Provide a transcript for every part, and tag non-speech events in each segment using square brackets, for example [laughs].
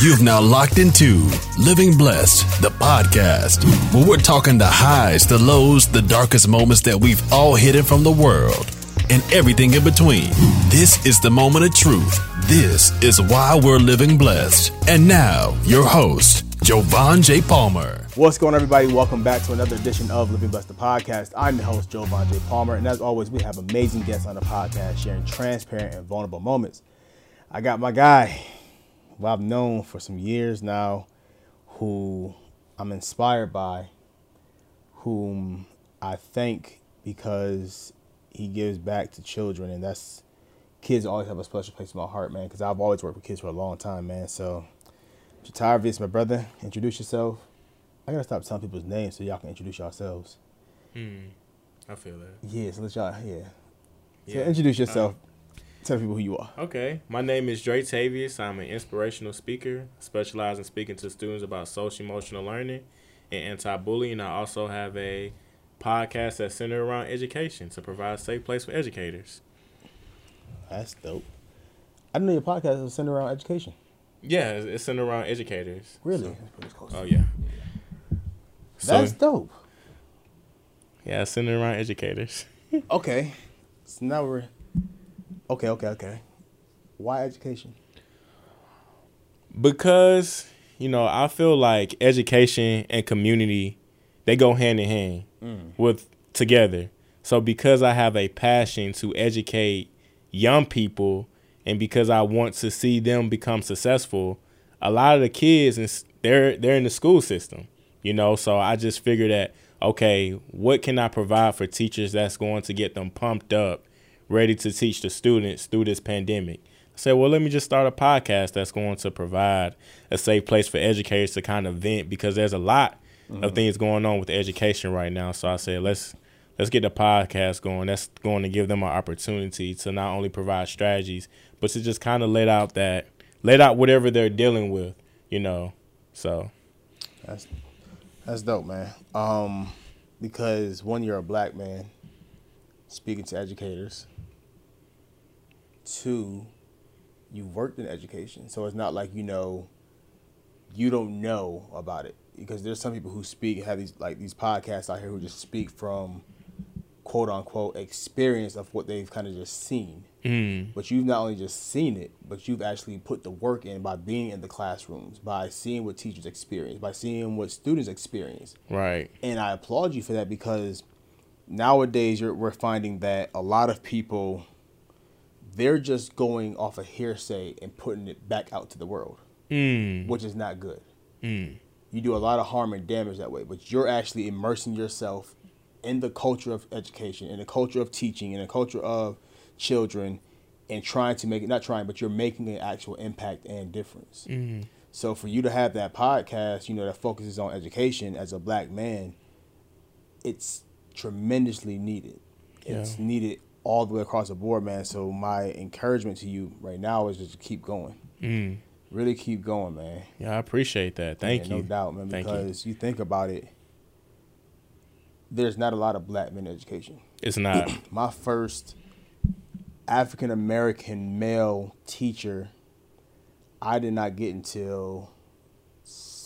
You've now locked into Living Blessed, the podcast, where we're talking the highs, the lows, the darkest moments that we've all hidden from the world, and everything in between. This is the moment of truth. This is why we're living blessed. And now, your host, Jovan J. Palmer. What's going on, everybody? Welcome back to another edition of Living Blessed, the podcast. I'm the host, Jovan J. Palmer, and as always, we have amazing guests on the podcast sharing transparent and vulnerable moments. I got my guy, who I've known for some years now, who I'm inspired by, whom I thank because he gives back to children, and that's kids always have a special place in my heart, man. Because I've always worked with kids for a long time, man. So, Jatavius, my brother, introduce yourself. I gotta stop telling people's names so y'all can introduce yourselves. Hmm. I feel that. Yeah, so let y'all, yeah. So Yeah. introduce yourself. Tell people who you are. Okay. My name is Dre Tavius. I'm an inspirational speaker. I specialize in speaking to students about social emotional learning and anti-bullying. I also have a podcast that's centered around education to provide a safe place for educators. That's dope. I didn't know your podcast was centered around education. Yeah, it's it's centered around educators. Really? So- Let's put this closer. oh yeah. So That's dope. yeah, it's centered around educators. [laughs] Okay. So now we're okay, okay, okay. Why education? because you know i feel like education and community they go hand in hand mm. with together so because i have a passion to educate young people and because i want to see them become successful a lot of the kids and they're they're in the school system you know so i just figured that okay what can i provide for teachers that's going to get them pumped up ready to teach the students through this pandemic I said, well, let me just start a podcast that's going to provide a safe place for educators to kind of vent because there's a lot of things going on with education right now. So I said, let's let's get the podcast going. That's going to give them an opportunity to not only provide strategies, but to just kind of let out that let out whatever they're dealing with, you know. So That's that's dope, man. Um, because one, you're a black man speaking to educators. Two, you worked in education, so it's not like you know you don't know about it. Because there's some people who speak have these like these podcasts out here who just speak from quote unquote experience of what they've kind of just seen. mm, But you've not only just seen it, but you've actually put the work in by being in the classrooms, by seeing what teachers experience, by seeing what students experience. right, And I applaud you for that because nowadays you're, we're finding that a lot of people, they're just going off of hearsay and putting it back out to the world, mm, which is not good. mm, You do a lot of harm and damage that way, but you're actually immersing yourself in the culture of education, in the culture of teaching, in the culture of children, and trying to make it not trying, but you're making an actual impact and difference. mm, So for you to have that podcast, you know, that focuses on education as a black man, it's tremendously needed. It's needed all the way across the board, man. So my encouragement to you right now is just to keep going. mm. Really keep going, man. Yeah, I appreciate that. Thank Yeah, you. No doubt, man. Thank you. Because you. think about it, there's not a lot of black men in education. It's not. [clears throat] My first African American male teacher, I did not get until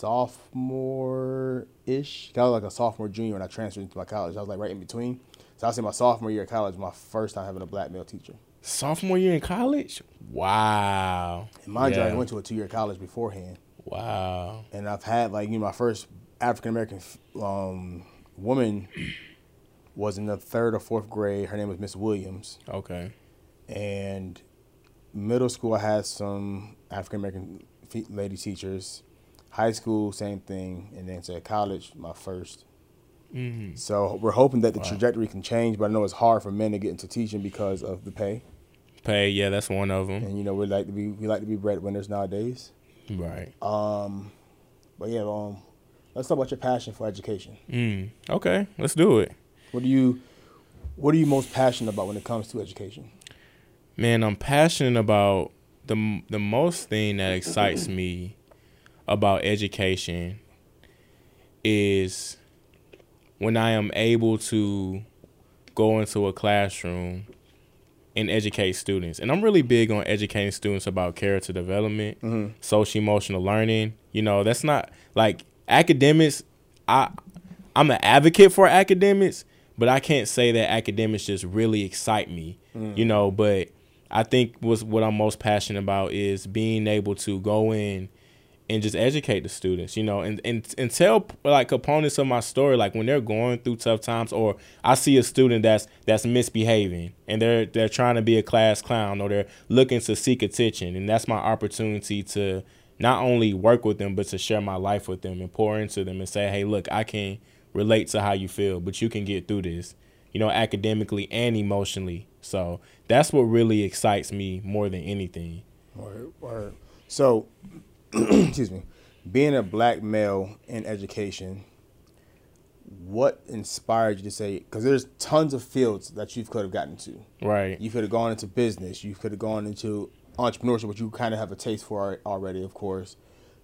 sophomore ish. I was like a sophomore, junior when I transferred into my college. I was like right in between. So I say my sophomore year of college, my first time having a black male teacher. Sophomore year in college? Wow. And mind you, I went to a two year college beforehand. Wow. and I've had like you know my first African American um, woman was in the third or fourth grade. Her name was Miss Williams, Okay. and middle school I had some African American lady teachers. High school, same thing, and then to college, my first. Mm. So we're hoping that the Wow. trajectory can change, but I know it's hard for men to get into teaching because of the pay, Pay, yeah, that's one of them. and you know we like to be we like to be breadwinners nowadays. Right. Um, but yeah, um, let's talk about your passion for education. Mm. Okay, let's do it. What do you What are you most passionate about when it comes to education? Man, I'm passionate about the the most thing that excites me about education is when I am able to go into a classroom and educate students. And I'm really big on educating students about character development, Mm-hmm. social emotional learning. You know, that's not like academics. I I'm an advocate for academics, but I can't say that academics just really excite me. Mm. You know, but I think was what I'm most passionate about is being able to go in and just educate the students, you know, and, and and tell like components of my story, like when they're going through tough times, or I see a student that's that's misbehaving and they're they're trying to be a class clown or they're looking to seek attention, and that's my opportunity to not only work with them but to share my life with them and pour into them and say, hey, look, I can relate to how you feel, but you can get through this, you know, academically and emotionally. So that's what really excites me more than anything. Word, word. So, [clears throat] excuse me, being a black male in education, what inspired you to say? Because there's tons of fields that you could have gotten to. Right. You could have gone into business. You could have gone into entrepreneurship, which you kind of have a taste for already, of course.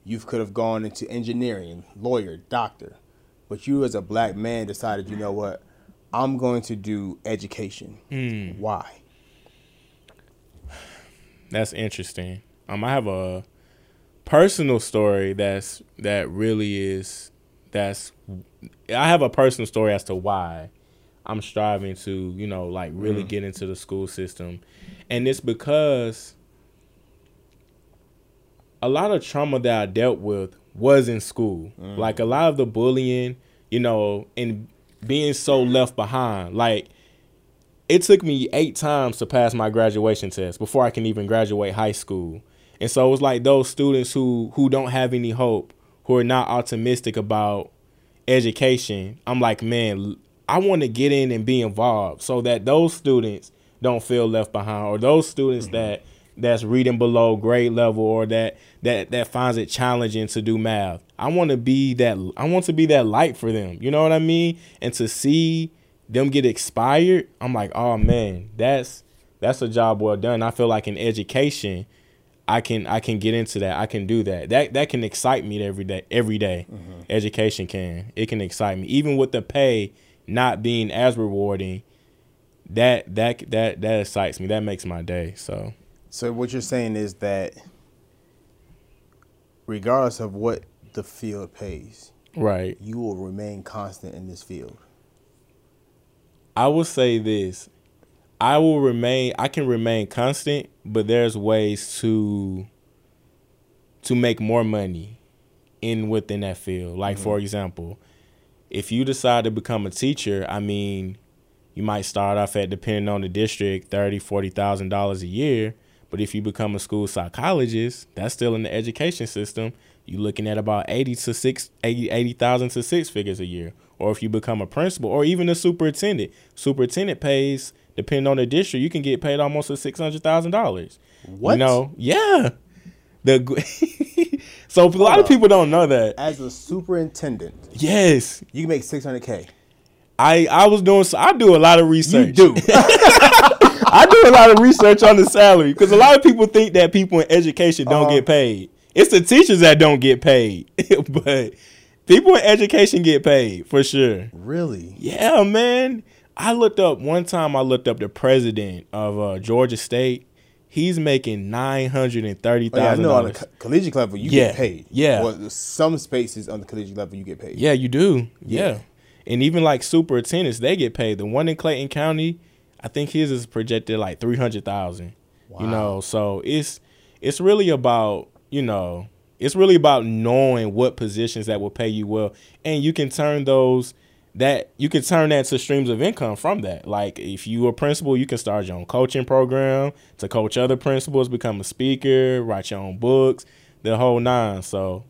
You could have gone into engineering, lawyer, doctor. But you, as a black man, decided, you know what? I'm going to do education. Why? That's interesting. Um, I have a personal story that's that really is that's I have a personal story as to why I'm striving to you know like really mm-hmm. get into the school system, and it's because a lot of trauma that I dealt with was in school. Mm. Like a lot of the bullying, you know, and being so left behind. Like it took me eight times to pass my graduation test before I can even graduate high school. And so it was like those students who who don't have any hope, who are not optimistic about education. I'm like, man, I want to get in and be involved so that those students don't feel left behind or those students mm-hmm. that that's reading below grade level or that that that finds it challenging to do math. I want to be that I want to be that light for them. You know what I mean? And to see them get expired, I'm like, "Oh man, that's that's a job well done." I feel like in education, I can I can get into that. I can do that. That that can excite me every day. Every day. Mm-hmm. Education can. It can excite me even with the pay not being as rewarding. That that that that excites me. That makes my day. So So what you're saying is that regardless of what the field pays, right. you will remain constant in this field. I will say this. I will remain I can remain constant, but there's ways to to make more money in within that field. Like mm-hmm. for example, if you decide to become a teacher, I mean, you might start off at depending on the district, thirty, forty thousand dollars a year. But if you become a school psychologist, that's still in the education system. You're looking at about eighty to six, 80 80,000 to six figures a year. Or if you become a principal or even a superintendent, superintendent pays depending on the district. You can get paid almost to six hundred thousand dollars. What? You know, yeah. The [laughs] so a lot Hold of people don't know that. As a superintendent, Yes, you can make 600k. I I was doing. so I do a lot of research. You do. [laughs] [laughs] I do a lot of research on the salary because a lot of people think that people in education don't Uh-huh. get paid. It's the teachers that don't get paid, but people in education get paid for sure. really? Yeah, man. I looked up one time. I looked up the president of uh, Georgia State. He's making nine hundred and thirty Oh, yeah, I know on the co- collegiate level you Yeah, get paid. yeah. Well, some spaces on the collegiate level you get paid. Yeah, you do. Yeah. Yeah. And even like superintendents, they get paid. The one in Clayton County, I think his is projected like three hundred thousand. Wow. You know, so it's it's really about you know it's really about knowing what positions that will pay you well, and you can turn those that you can turn that to streams of income from that. Like if you a principal, you can start your own coaching program to coach other principals, become a speaker, write your own books, the whole nine. So,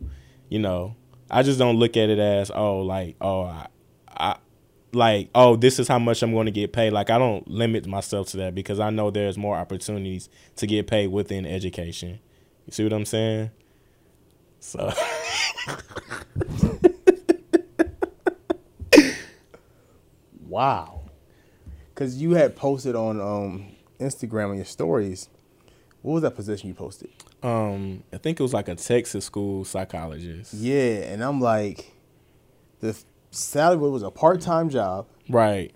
you know, I just don't look at it as oh like oh I, I like oh this is how much I'm going to get paid. Like I don't limit myself to that because I know there's more opportunities to get paid within education. You see what I'm saying? So [laughs] Wow. Because you had posted on um, Instagram on your stories. What was that position you posted? um I think it was like a Texas school psychologist. Yeah, and I'm like, the salary was a part time job, Right.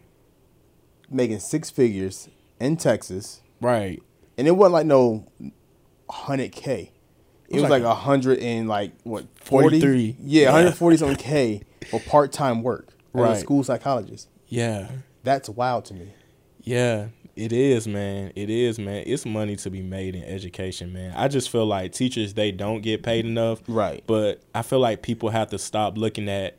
making six figures in Texas. Right. and it wasn't like no hundred k. It was, was like like a hundred and like what 43. Yeah, Yeah. one hundred forty something k [laughs] for part time work as a Right. school psychologist. Yeah. That's wild to me. Yeah, it is, man. It is, man. It's money to be made in education, man. I just feel like teachers they don't get paid enough. Right. But I feel like people have to stop looking at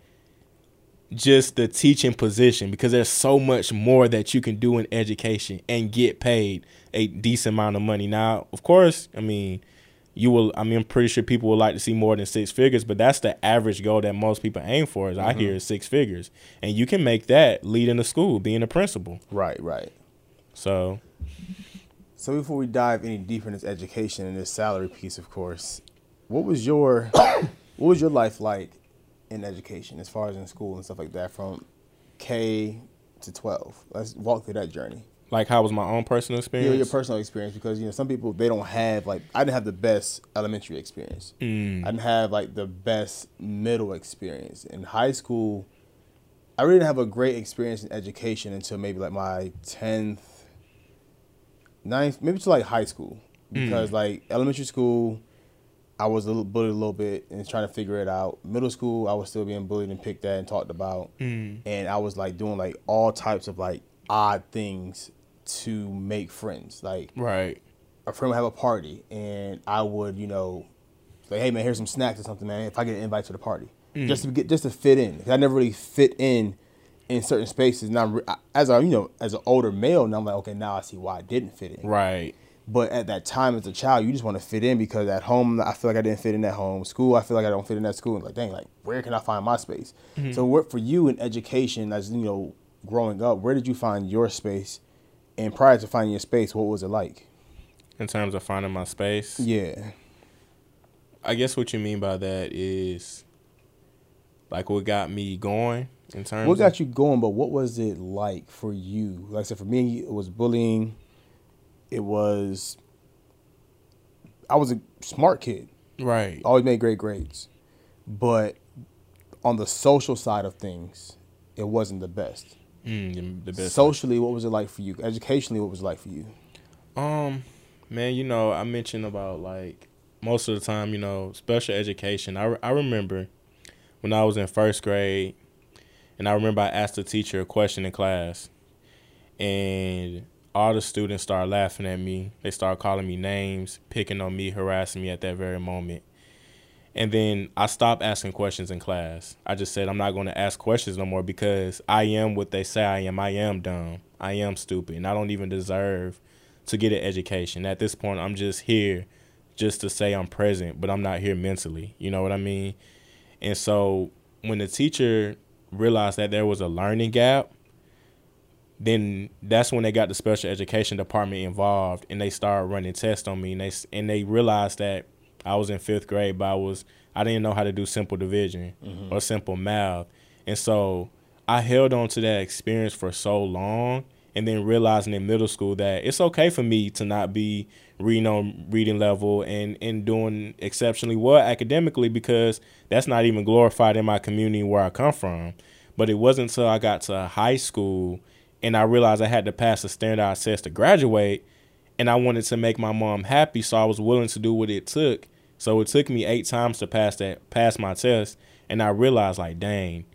just the teaching position because there's so much more that you can do in education and get paid a decent amount of money. Now, of course, I mean, you will I mean I'm pretty sure people would like to see more than six figures, but that's the average goal that most people aim for is I mm-hmm. hear is six figures. And you can make that leading to school, being a principal. Right, right. So So before we dive any deeper in this education and this salary piece, of course, what was your [coughs] what was your life like in education as far as in school and stuff like that from K to twelve? Let's walk through that journey. Like how was my own personal experience? Your, your personal experience because you know some people they don't have like I didn't have the best elementary experience. Mm. I didn't have like the best middle experience in high school. I really didn't have a great experience in education until maybe like my tenth, ninth, maybe to like high school because like elementary school, I was a little bullied a little bit and trying to figure it out. Middle school, I was still being bullied and picked at and talked about, and I was like doing like all types of like odd things to make friends, like right. a friend would have a party and I would, you know, say, hey man, here's some snacks or something, man. If I get an invite to the party, mm. just to get just to fit in. 'Cause I never really fit in in certain spaces. Now, as a you know, as an older male, now I'm like, okay, now I see why I didn't fit in. Right. But at that time, as a child, you just want to fit in because at home, I feel like I didn't fit in at home. School, I feel like I don't fit in at school. And like, dang, like where can I find my space? Mm-hmm. So, what for you in education, as you know, growing up, where did you find your space? And prior to finding your space, what was it like? In terms of finding my space. Yeah. I guess what you mean by that is like what got me going in terms What got you going? But what was it like for you? Like I said, for me, it was bullying. It was. I was a smart kid. Right. Always made great grades, but on the social side of things, it wasn't the best. Mm, the best. Socially, what was it like for you? Educationally, what was it like for you? Um, man, you know, I mentioned about like most of the time, you know, special education. I, I remember when I was in first grade, and I remember I asked the teacher a question in class, and all the students started laughing at me. They started calling me names, picking on me, harassing me at that very moment. And then I stopped asking questions in class. I just said I'm not going to ask questions no more because I am what they say I am. I am dumb. I am stupid, and I don't even deserve to get an education. At this point, I'm just here just to say I'm present, but I'm not here mentally. You know what I mean? And so when the teacher realized that there was a learning gap, then that's when they got the special education department involved and they started running tests on me and they and they realized that I was in 5th grade but I was I didn't know how to do simple division mm-hmm. or simple math. And so I held on to that experience for so long and then realizing in middle school that it's okay for me to not be reading on reading level and, and doing exceptionally well academically because that's not even glorified in my community where I come from. But it wasn't until I got to high school and I realized I had to pass a standardized test to graduate and I wanted to make my mom happy so I was willing to do what it took. So it took me eight times to pass that pass my test and I realized like dang,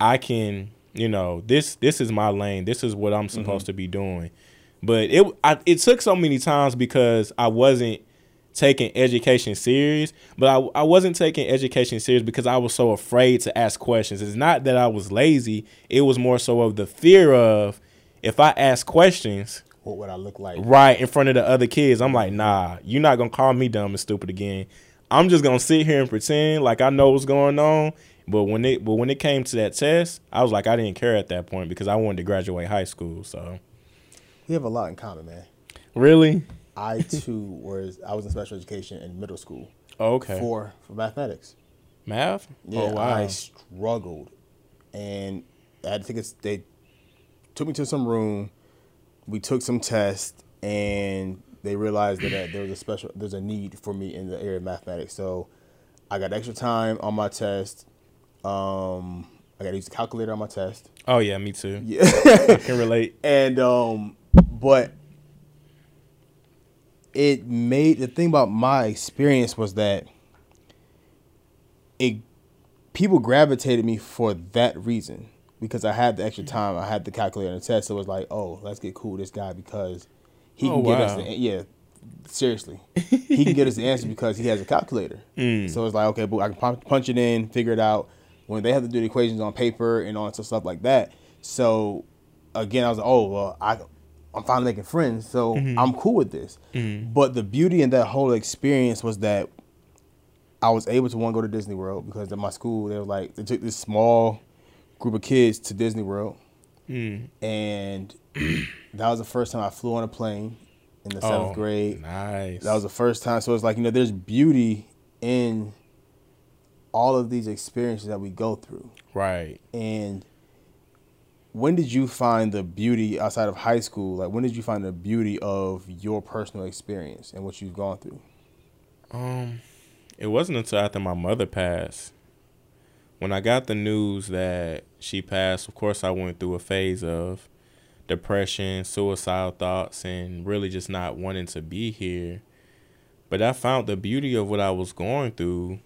I can you know this this is my lane. This is what i'm mm-hmm. supposed to be doing. But it I, it took so many times because i wasn't taking education serious but I, I wasn't taking education serious because i was so afraid to ask questions. It's not that i was lazy. It was more so of the fear of if i ask questions What would I look like? right in front of the other kids i'm like nah you're not gonna call me dumb and stupid again i'm just gonna sit here and pretend like i know what's going on but when it but when it came to that test, I was like I didn't care at that point because I wanted to graduate high school. So We have a lot in common, man. really, I too [laughs] was I was in special education in middle school okay, for for mathematics. math. Yeah, oh wow, I struggled, and I had to take a. They took me to some room. We took some tests, and they realized that uh, there was a special, there's a need for me in the area of mathematics. So I got extra time on my test. Um, I got to use a calculator on my test. oh yeah, me too. Yeah, I can relate. [laughs] and um, but it made the thing about my experience was that it people gravitated me for that reason because I had the extra time, I had the calculator and the test. So it was like, oh, let's get cool with this guy because he Oh, can get us wow. the yeah. Seriously, he can get us the answer [laughs] because he has a calculator. Mm. So it's like, okay, but I can punch, it in, figure it out. When they have to do the equations on paper and all that stuff like that. So again, I was like, oh well, I I'm finally making friends, so I'm cool with this. But the beauty in that whole experience was that I was able to one go to Disney World because at my school they were like they took this small group of kids to Disney World, Mm. and [clears throat] that was the first time I flew on a plane in the seventh Oh, grade. Nice. That was the first time. So it's like, you know, there's beauty in all of these experiences that we go through. right. And when did you find the beauty outside of high school? Like, when did you find the beauty of your personal experience and what you've gone through? Um, it wasn't until after my mother passed. When I got the news that she passed, of course, I went through a phase of depression, suicidal thoughts, and really just not wanting to be here. But I found the beauty of what I was going through.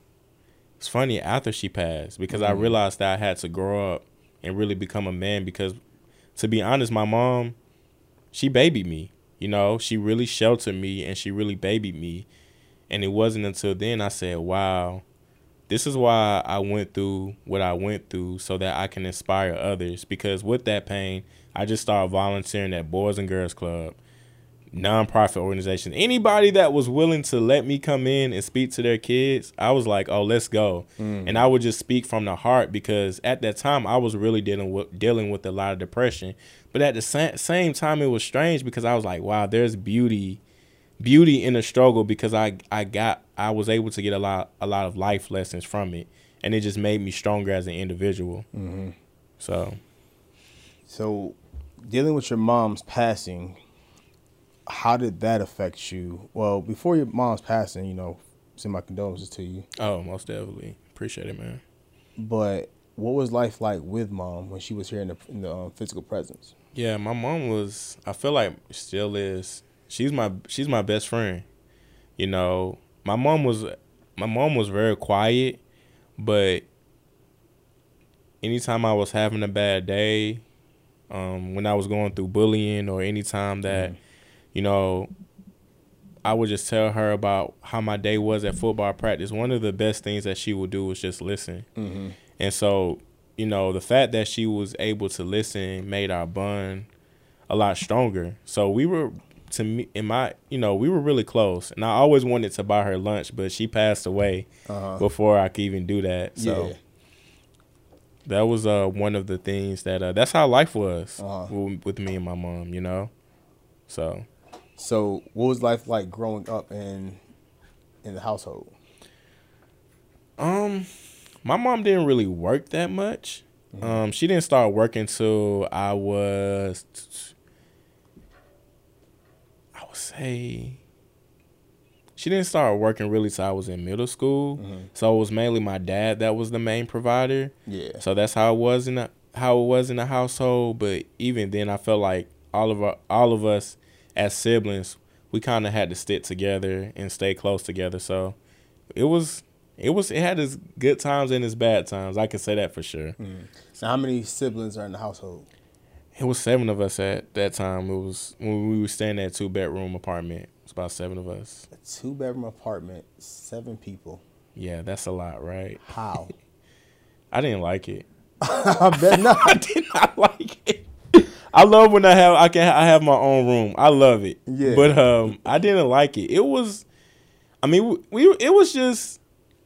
It's funny after she passed because I Mhm. realized that I had to grow up and really become a man. Because, to be honest, my mom, she babied me. You know, she really sheltered me and she really babied me. And it wasn't until then I said, wow, this is why I went through what I went through so that I can inspire others. Because with that pain, I just started volunteering at Boys and Girls Club, nonprofit organization. Anybody that was willing to let me come in and speak to their kids, I was like, oh, let's go. Mm. And I would just speak from the heart because at that time I was really dealing with dealing with a lot of depression. But at the sa- same time, it was strange because I was like, wow, there's beauty beauty in the struggle because I I got I was able to get a lot a lot of life lessons from it, and it just made me stronger as an individual. Mm-hmm. So So, dealing with your mom's passing, how did that affect you? Well, before your mom's passing, you know, send my condolences to you. oh, most definitely appreciate it, man. But what was life like with mom when she was here in the, in the um, physical presence? Yeah, my mom was. I feel like still is. She's my she's my best friend. You know, my mom was my mom was very quiet, but anytime I was having a bad day, um, when I was going through bullying or anytime that, you know, I would just tell her about how my day was at football practice. One of the best things that she would do was just listen. Mm-hmm. And so, you know, the fact that she was able to listen made our bond a lot stronger. So we were to me in my you know, we were really close. And I always wanted to buy her lunch, but she passed away Uh-huh. before I could even do that. So Yeah. that was uh one of the things that uh that's how life was Uh-huh. with, with me and my mom, you know. So So, what was life like growing up in in the household? Um, my mom didn't really work that much. Mm-hmm. Um, she didn't start working till I was, would say, she didn't start working really till I was in middle school. Mhm. So it was mainly my dad that was the main provider. Yeah. So that's how it was in the, how it was in the household. But even then, I felt like all of our, all of us as siblings, we kind of had to stick together and stay close together. So it was it was it had its good times and its bad times. I can say that for sure. So, how many siblings are in the household? It was seven of us at that time. It was when we were staying at a two bedroom apartment. It was about seven of us. A two bedroom apartment, seven people. Yeah, that's a lot, right? How? [laughs] I didn't like it. [laughs] I bet not. [laughs] I did not like it. I love when I have I can I have my own room. I love it. Yeah. But um, I didn't like it. It was, I mean, we, we it was just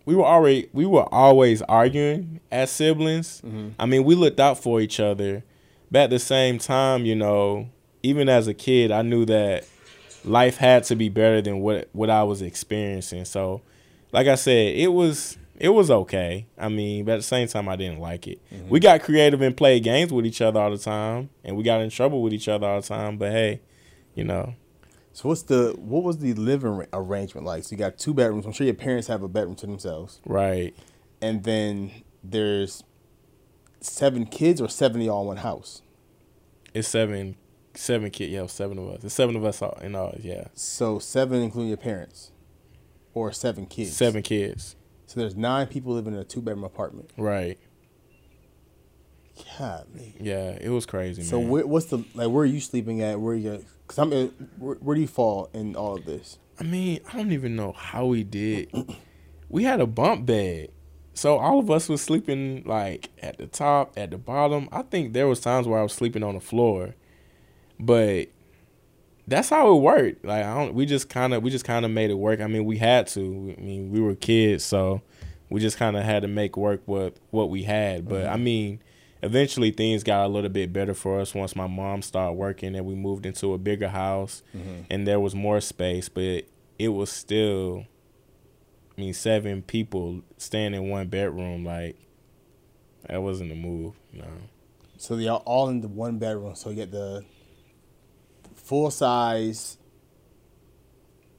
we were already we were always arguing as siblings. I mean, we looked out for each other, but at the same time, you know, even as a kid, I knew that life had to be better than what what I was experiencing. So, like I said, it was it was okay. I mean, but at the same time, I didn't like it. Mm-hmm. We got creative and played games with each other all the time, and we got in trouble with each other all the time. But hey, you know, So what's the what was the living arrangement like? So you got two bedrooms. I'm sure your parents have a bedroom to themselves, right? and then there's seven kids or seven of y'all in one house. It's seven seven kids. Yeah, seven of us. There's seven of us all in all. Yeah, So seven, including your parents, or seven kids. seven kids. So there's nine people living in a two bedroom apartment. Right. Golly. Yeah, it was crazy. So man. where, what's the like? Where are you sleeping at? Where you? Cause I'm. in- Where, where do you fall in all of this? I mean, I don't even know how we did. [clears throat] we had a bump bed. So all of us was sleeping like at the top, at the bottom. I think there was times where I was sleeping on the floor. But that's how it worked. Like I don't we just kind of we just kind of made it work. I mean, we had to. I mean, we were kids, so we just kind of had to make work with what we had. But I mm-hmm. mean, eventually things got a little bit better for us once my mom started working and we moved into a bigger house mm-hmm. and there was more space, but it was still I mean, seven people staying in one bedroom, like that wasn't a move, no. So they are all in the one bedroom. So you get the full size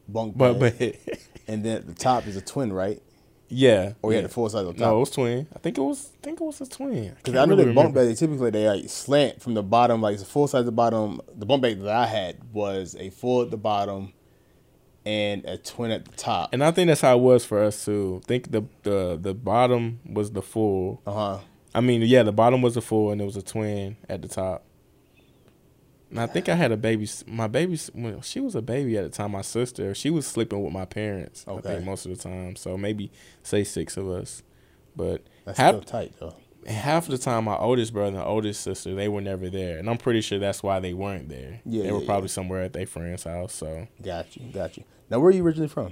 bunk bed, but [laughs] and then at the top is a twin, right? yeah. Or you yeah. had the full size on top. No, it was twin. I think it was I think it was a twin. Because I know the bunk bed, they typically they like slant from the bottom, like it's a full size at the bottom. The bunk bed that I had was a full at the bottom and a twin at the top. And I think that's how it was for us too. I think the the the bottom was the full. Uh huh. I mean, yeah, the bottom was a full, and there was a twin at the top. And I think I had a baby. My baby, well, she was a baby at the time. My sister, she was sleeping with my parents. I Okay. think most of the time. So maybe say six of us, but That's still tight though. Half the time, my oldest brother and oldest sister, they were never there, and I'm pretty sure that's why they weren't there. Yeah, they were yeah, probably yeah. somewhere at their friend's house. So Got you, got you. Now, where are you originally from?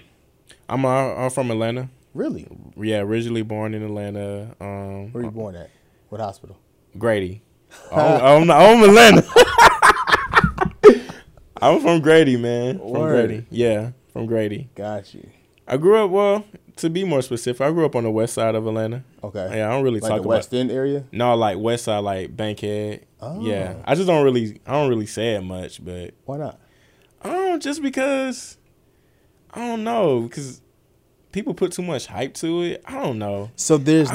I'm uh, I'm from Atlanta. Really? Yeah, originally born in Atlanta. Um, Where were you born at? What hospital? Grady. [laughs] Oh, I'm, I'm Atlanta. [laughs] I'm from Grady, man. From Grady. Yeah, from Grady. Got you. I grew up, well, to be more specific, I grew up on the west side of Atlanta. Okay. Yeah, I don't really talk about it. like talk the West about End area. No, like west side, like Bankhead. Oh. Yeah. I just don't really, I don't really say it much, but Why not? I don't, just because, I don't know, because people put too much hype to it. I don't know. So there's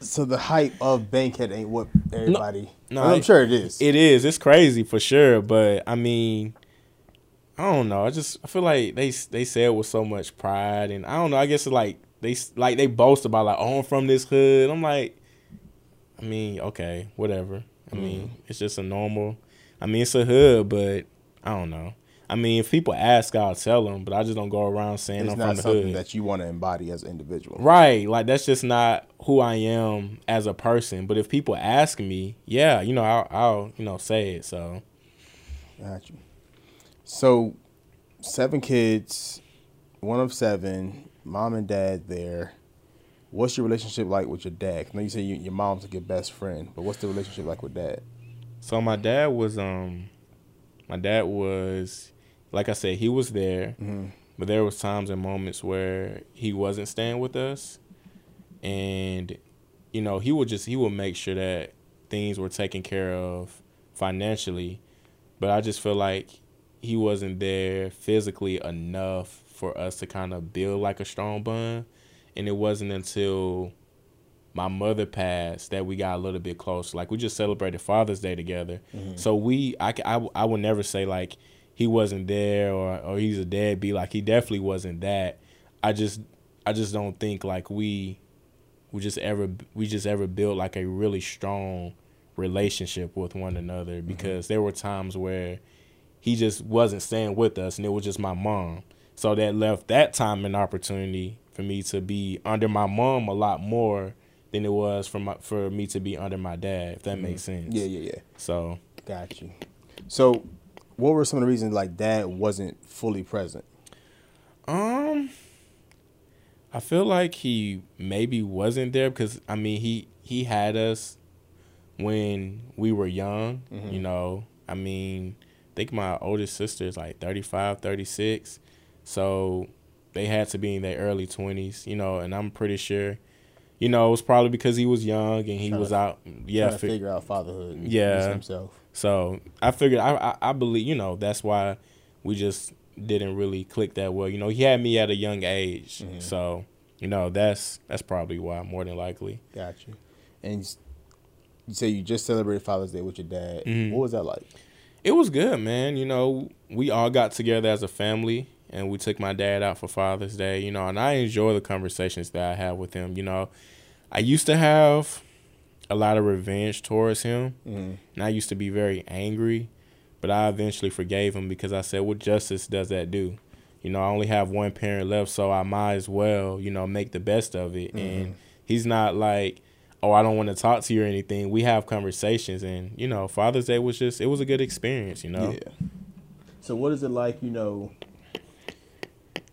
so the hype of Bankhead ain't what everybody. no, Well, I'm it- sure it is. It is. It's crazy for sure. But I mean, I don't know. I just I feel like they they say it with so much pride, and I don't know. I guess it's like they like they boast about like oh I'm from this hood. I'm like, I mean okay whatever. I mean mm-hmm. it's just a normal. I mean it's a hood, but I don't know. I mean if people ask, I'll tell them, but I just don't go around saying it's I'm not from the something hood. that you want to embody as an individual. Right. Like that's just not who I am as a person. But if people ask me, yeah, you know, I'll, I'll you know, say it. So Got you. So, seven kids, one of seven, mom and dad there. What's your relationship like with your dad? I know you say you, your mom's like your best friend, but what's the relationship like with dad? so my dad was um my dad was like I said, he was there. But there was times and moments where he wasn't staying with us. And you know, he would just he would make sure that things were taken care of financially. But I just feel like he wasn't there physically enough for us to kind of build like a strong bond. And it wasn't until my mother passed that we got a little bit closer. Like we just celebrated Father's Day together. Mm-hmm. So we, I, I, I would never say like he wasn't there or, or he's a deadbeat. Like he definitely wasn't that. I just, I just don't think like we, we just ever, we just ever built like a really strong relationship with one another mm-hmm. because there were times where he just wasn't staying with us and it was just my mom. So that left that time and opportunity for me to be under my mom a lot more than it was for my for me to be under my dad, if that makes sense. Yeah, yeah, yeah. So Got you. So, what were some of the reasons like dad wasn't fully present? Um, I feel like he maybe wasn't there because I mean he he had us when we were young. You know, I mean, I think my oldest sister is like 35, 36. so they had to be in their early twenties. You know, and I'm pretty sure, you know, it was probably because he was young and he was to- out. Yeah, trying to fi- figure out fatherhood. And Yeah. himself. So I figured I, I I believe you know that's why we just didn't really click that well. You know, he had me at a young age, so you know that's that's probably why more than likely. Gotcha. And you say you just celebrated Father's Day with your dad. Mhm. What was that like? It was good, man. You know, we all got together as a family and we took my dad out for Father's Day, you know, and I enjoy the conversations that I have with him. You know, I used to have a lot of revenge towards him, Mhm. and I used to be very angry, but I eventually forgave him because I said, What justice does that do? You know, I only have one parent left, so I might as well, you know, make the best of it. And he's not like, oh, I don't want to talk to you or anything. We have conversations, and you know, Father's Day was just it was a good experience. You know, Yeah. So what is it like, you know,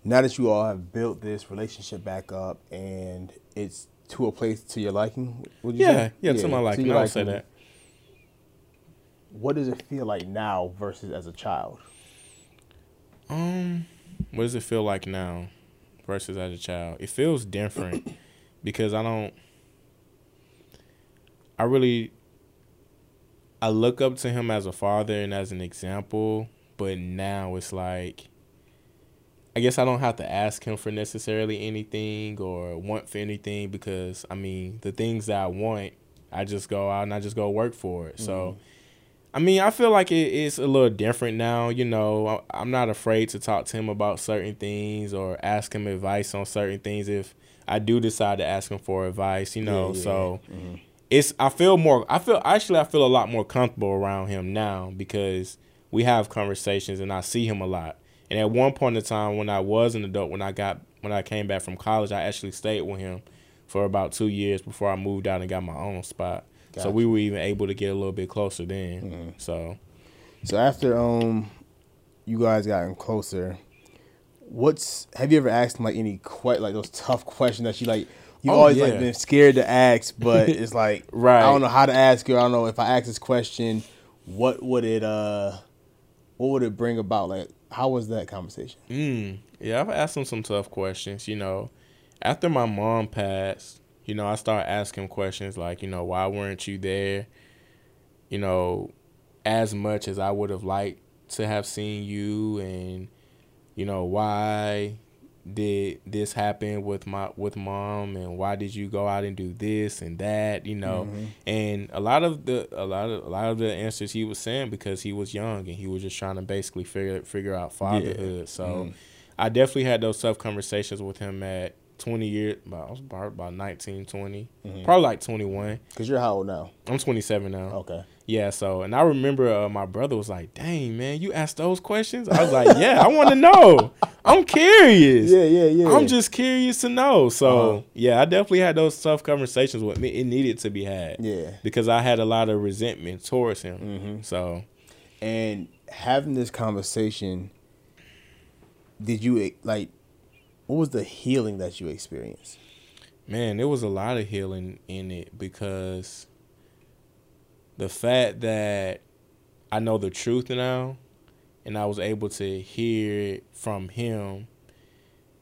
now that you all have built this relationship back up and it's to a place to your liking? Would you yeah, say? yeah, to my liking. your I would say that. What does it feel like now versus as a child? Um, what does it feel like now versus as a child? It feels different because I don't. I really. I look up to him as a father and as an example, but now it's like. I guess I don't have to ask him for necessarily anything or want for anything because I mean the things that I want, I just go out and I just go work for it. So. Mm-hmm. I mean, I feel like it, it's a little different now. You know, I, I'm not afraid to talk to him about certain things or ask him advice on certain things if I do decide to ask him for advice. You know, Yeah, yeah. so mm-hmm. It's I feel more. I feel actually I feel a lot more comfortable around him now because we have conversations and I see him a lot. And at one point in time, when I was an adult, when I got when I came back from college, I actually stayed with him for about two years before I moved out and got my own spot. So we were even able to get a little bit closer then. Mm-hmm. So So after um you guys gotten closer, what's have you ever asked him like any quite like those tough questions that you like you Oh, always like been scared to ask, but [laughs] it's like Right. I don't know how to ask you. I don't know if I ask this question, what would it uh what would it bring about? Like how was that conversation? Mm, yeah, I've asked him some tough questions. You know, after my mom passed, you know, I started asking questions like, you know, why weren't you there? You know, as much as I would have liked to have seen you, and you know, why did this happen with my with mom, and why did you go out and do this and that? You know, mm-hmm. and a lot of the a lot of a lot of the answers he was saying because he was young and he was just trying to basically figure figure out fatherhood. So mm-hmm. I definitely had those tough conversations with him at 20 years, about, I was about, about 19, 20, probably like 21. Because you're how old now? I'm 27 now. Okay. Yeah, so, and I remember uh, my brother was like, dang, man, you asked those questions? I was like, yeah, I want to know. I'm curious. Yeah, yeah, yeah. I'm just curious to know. So, Uh-huh. yeah, I definitely had those tough conversations with me. It needed to be had. Yeah. Because I had a lot of resentment towards him. Mm-hmm. So, And having this conversation, did you like what was the healing that you experienced? man, there was a lot of healing in it because the fact that I know the truth now and I was able to hear it from him,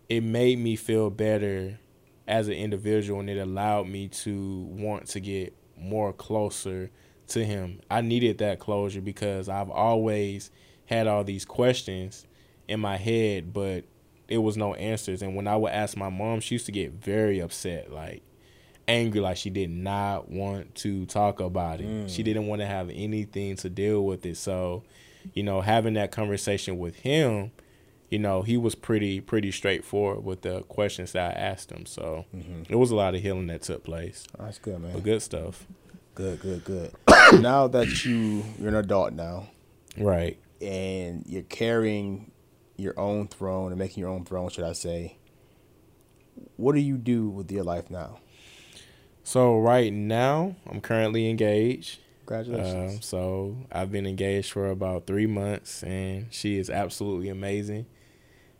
it made me feel better as an individual and it allowed me to want to get more closer to him. I needed that closure because I've always had all these questions in my head, but it was no answers. And when I would ask my mom, she used to get very upset, like angry, like she did not want to talk about it. She mm. didn't want to have anything to deal with it. So, you know, having that conversation with him, you know, he was pretty pretty straightforward with the questions that I asked him. So mm-hmm. it was a lot of healing that took place. That's good, man. But good stuff. Good, good, good. [coughs] now that you you're an adult now Right. and you're carrying your own throne and making your own throne, should I say? What do you do with your life now? So right now, I'm currently engaged. Congratulations. Um, so I've been engaged for about three months, and she is absolutely amazing.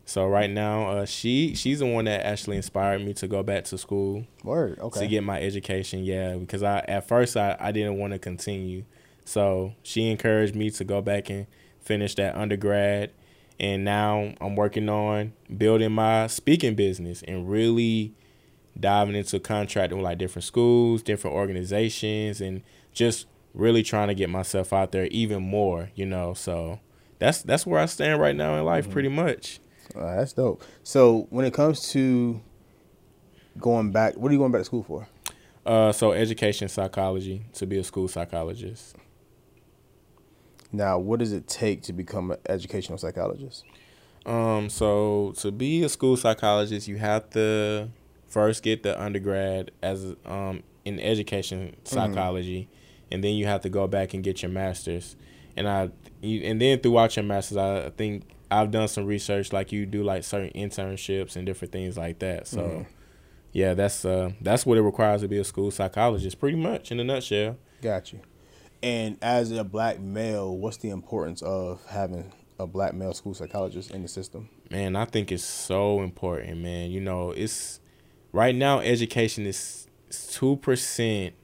So right now, uh, she she's the one that actually inspired me to go back to school Word. Okay. to get my education. Yeah, because I at first I, I didn't want to continue, so she encouraged me to go back and finish that undergrad, and now I'm working on building my speaking business and really diving into contracting with like different schools, different organizations, and just really trying to get myself out there even more. You know, so that's that's where I stand right now in life, pretty much. Uh, that's dope. So when it comes to going back, what are you going back to school for? Uh, so education psychology to be a school psychologist. Now, what does it take to become an educational psychologist? Um, so to be a school psychologist, you have to first get the undergrad as um in education psychology, and then you have to go back and get your master's. And I, you, and then throughout your master's, I think I've done some research, like you do, like certain internships and different things like that. So, Mhm. yeah, that's uh that's what it requires to be a school psychologist, pretty much in a nutshell. Got you. And as a black male, what's the importance of having a black male school psychologist in the system? Man, I think it's so important, man. You know, it's right now education is two percent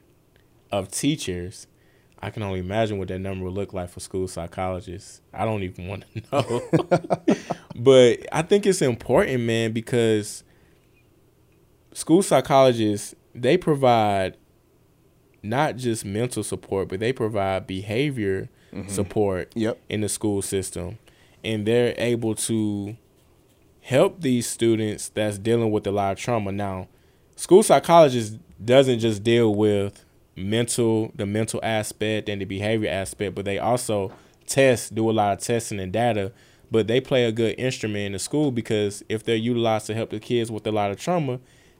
of teachers. I can only imagine what that number would look like for school psychologists. I don't even want to [laughs] know. [laughs] but I think it's important, man, because school psychologists, they provide not just mental support, but they provide behavior mm-hmm. support Yep. in the school system. And they're able to help these students that's dealing with a lot of trauma. Now school psychologist doesn't just deal with mental the mental aspect and the behavior aspect but they also test do a lot of testing and data. But they play a good instrument in the school because if they're utilized to help the kids with a lot of trauma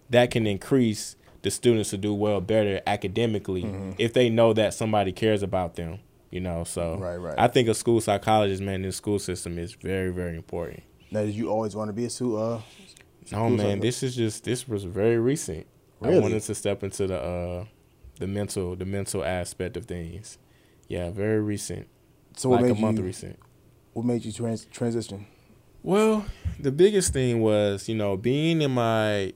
that can increase the students to do well better academically if they know that somebody cares about them you know so Right, right. i think a school psychologist man in the school system is very very important Now, did you always want to be a su- uh, no School man psycho- this is just this was very recent Really? i wanted to step into the uh the mental the mental aspect of things yeah very recent So what like a made month you recent what made you trans- transition? Well, the biggest thing was, you know, being in my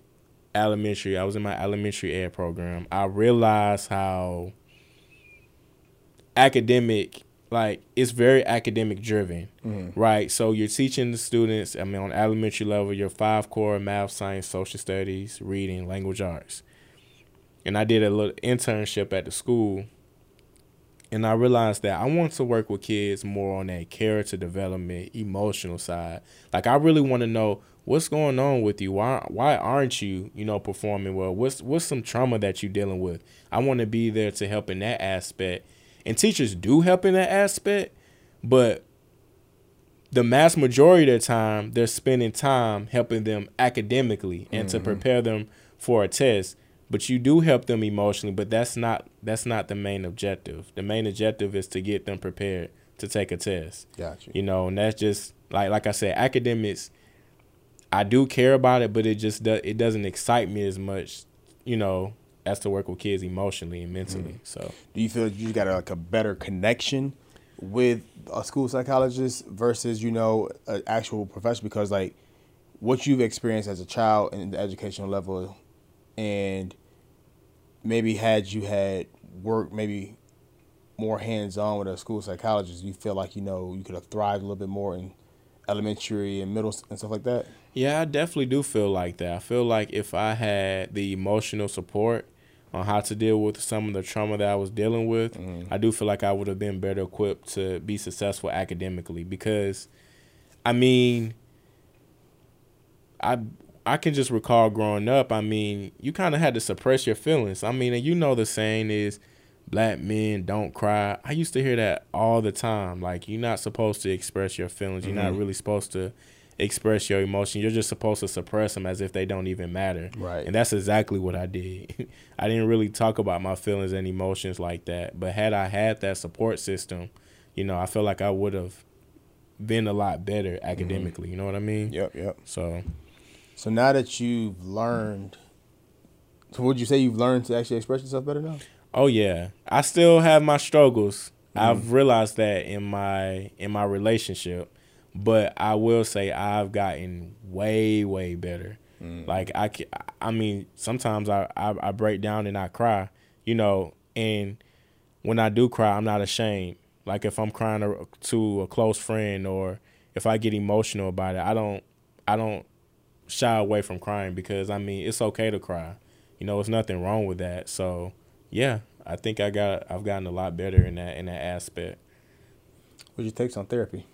elementary, I was in my elementary ed program. I realized how academic, like, it's very academic driven, mm-hmm. right? So you're teaching the students, I mean, on elementary level, your five core math, science, social studies, reading, language arts. And I did a little internship at the school and I realized that I want to work with kids more on that character development, emotional side. Like I really want to know what's going on with you. Why why aren't you, you know, performing well? What's what's some trauma that you're dealing with? I want to be there to help in that aspect. And teachers do help in that aspect, but the mass majority of the time they're spending time helping them academically and to mm-hmm. prepare them for a test but you do help them emotionally but that's not that's not the main objective the main objective is to get them prepared to take a test Got you. you know and that's just like like i said academics i do care about it but it just does it doesn't excite me as much you know as to work with kids emotionally and mentally mm. so Do you feel like you got a, like a better connection with a school psychologist versus you know an actual professional? Because like what you've experienced as a child in the educational level, and maybe had you had work maybe more hands on with a school psychologist, you feel like you know you could have thrived a little bit more in elementary and middle and stuff like that. Yeah, I definitely do feel like that. I feel like if I had the emotional support on how to deal with some of the trauma that I was dealing with, mm-hmm. I do feel like I would have been better equipped to be successful academically because I mean I I can just recall growing up, I mean, you kind of had to suppress your feelings. I mean, and you know the saying is black men don't cry. I used to hear that all the time. Like you're not supposed to express your feelings. You're not mm-hmm. really supposed to express your emotion. You're just supposed to suppress them as if they don't even matter. Right. And that's exactly what I did. [laughs] I didn't really talk about my feelings and emotions like that. But had I had that support system, you know, I feel like I would have been a lot better mm-hmm. academically. You know what I mean? Yep, yep. So So now that you've learned, so would you say you've learned to actually express yourself better now? Oh yeah, I still have my struggles. I've mm. realized that in my in my relationship, but I will say I've gotten way way better. Mm. Like I, I mean, sometimes I, I I break down and I cry, you know, and when I do cry, I'm not ashamed. Like if I'm crying to, to a close friend or if I get emotional about it, I don't I don't shy away from crying because I mean it's okay to cry. You know, there's nothing wrong with that. So yeah, I think I got I've gotten a lot better in that in that aspect. What's your takes on therapy?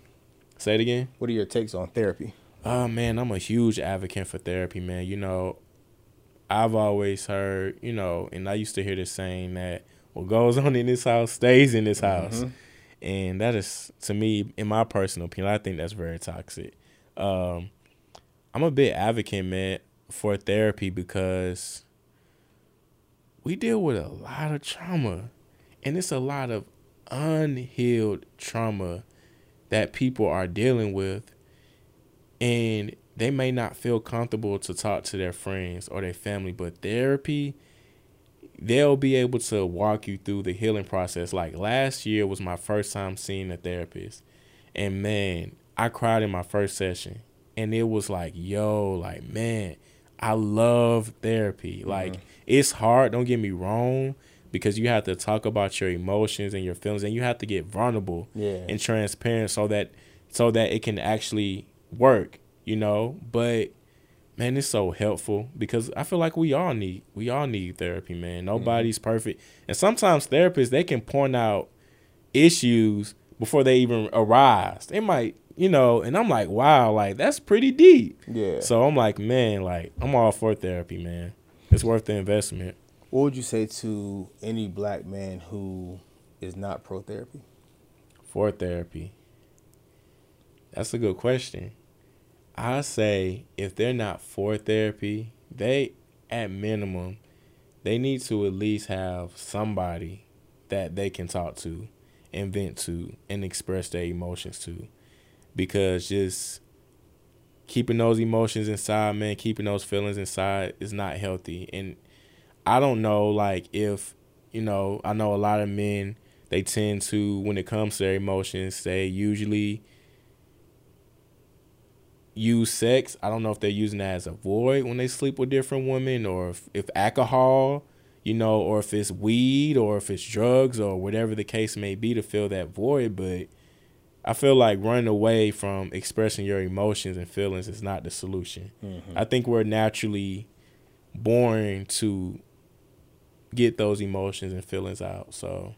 Say it again. What are your takes on therapy? Oh man, I'm a huge advocate for therapy, man. You know, I've always heard, you know, and I used to hear this saying that what goes on in this house stays in this house. and that is to me, in my personal opinion, I think that's very toxic. Um, I'm a big advocate, man, for therapy because we deal with a lot of trauma, and it's a lot of unhealed trauma that people are dealing with, and they may not feel comfortable to talk to their friends or their family, but therapy they'll be able to walk you through the healing process. Like last year was my first time seeing a therapist. And man, I cried in my first session. And it was like, yo, like, man, I love therapy. Mm-hmm. Like, it's hard, don't get me wrong, because you have to talk about your emotions and your feelings and you have to get vulnerable yeah. and transparent so that so that it can actually work, you know? But man, it's so helpful because I feel like we all need we all need therapy, man. Nobody's mm-hmm. perfect, and sometimes therapists they can point out issues before they even arise. They might, you know, and I'm like, wow, like that's pretty deep. Yeah. So I'm like, man, like I'm all for therapy, man. It's worth the investment. What would you say to any black man who is not pro therapy? For therapy. That's a good question. I say if they're not for therapy, they at minimum they need to at least have somebody that they can talk to invent to and express their emotions to. Because just keeping those emotions inside, man, keeping those feelings inside is not healthy. And I don't know like if, you know, I know a lot of men they tend to when it comes to their emotions, they usually use sex. I don't know if they're using that as a void when they sleep with different women or if, if alcohol, you know, or if it's weed or if it's drugs or whatever the case may be to fill that void. But I feel like running away from expressing your emotions and feelings is not the solution. Mm-hmm. I think we're naturally born to get those emotions and feelings out. So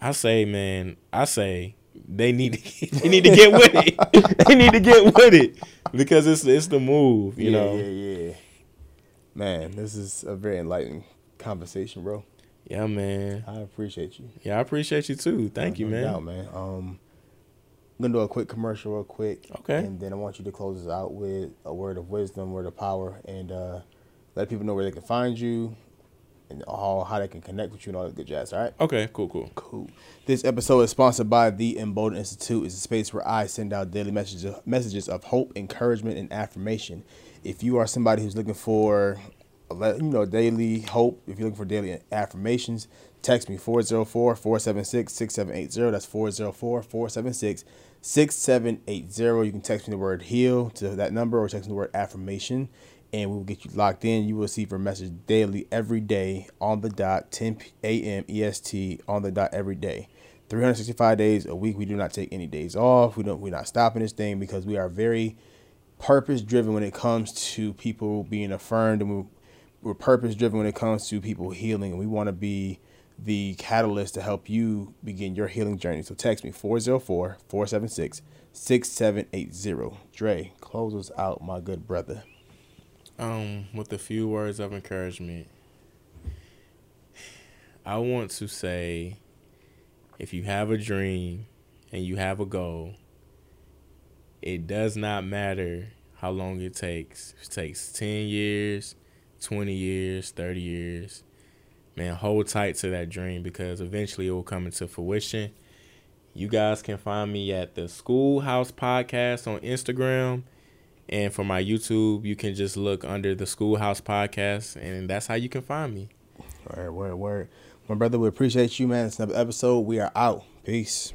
I say, man, I say they need to [laughs] they need to get with it. [laughs] they need to get with it because it's it's the move, you yeah, know. Yeah, yeah. Yeah. Man, this is a very enlightening conversation, bro. Yeah, man. I appreciate you. Yeah, I appreciate you too. Thank no, you, man. Doubt, man. Um, I'm gonna do a quick commercial real quick. Okay. And then I want you to close us out with a word of wisdom, word of power, and uh, let people know where they can find you, and all how they can connect with you and all that good jazz. All right. Okay. Cool. Cool. Cool. This episode is sponsored by the Embolden Institute. It's a space where I send out daily messages messages of hope, encouragement, and affirmation. If you are somebody who's looking for you know daily hope, if you're looking for daily affirmations, text me 404-476-6780. That's 404-476-6780. You can text me the word heal to that number or text me the word affirmation and we will get you locked in. You will receive a message daily, every day, on the dot, 10 a.m. EST, on the dot, every day. 365 days a week. We do not take any days off. We don't. We're not stopping this thing because we are very purpose driven when it comes to people being affirmed, and we're, we're purpose driven when it comes to people healing. And we want to be the catalyst to help you begin your healing journey. So text me 404 476 6780. Dre, close us out, my good brother. Um, with a few words of encouragement, I want to say if you have a dream and you have a goal, it does not matter how long it takes. If it takes 10 years, 20 years, 30 years. Man, hold tight to that dream because eventually it will come into fruition. You guys can find me at the Schoolhouse Podcast on Instagram and for my YouTube, you can just look under the Schoolhouse Podcast, and that's how you can find me. Word, word, word. My brother, we appreciate you, man. It's another episode. We are out. Peace.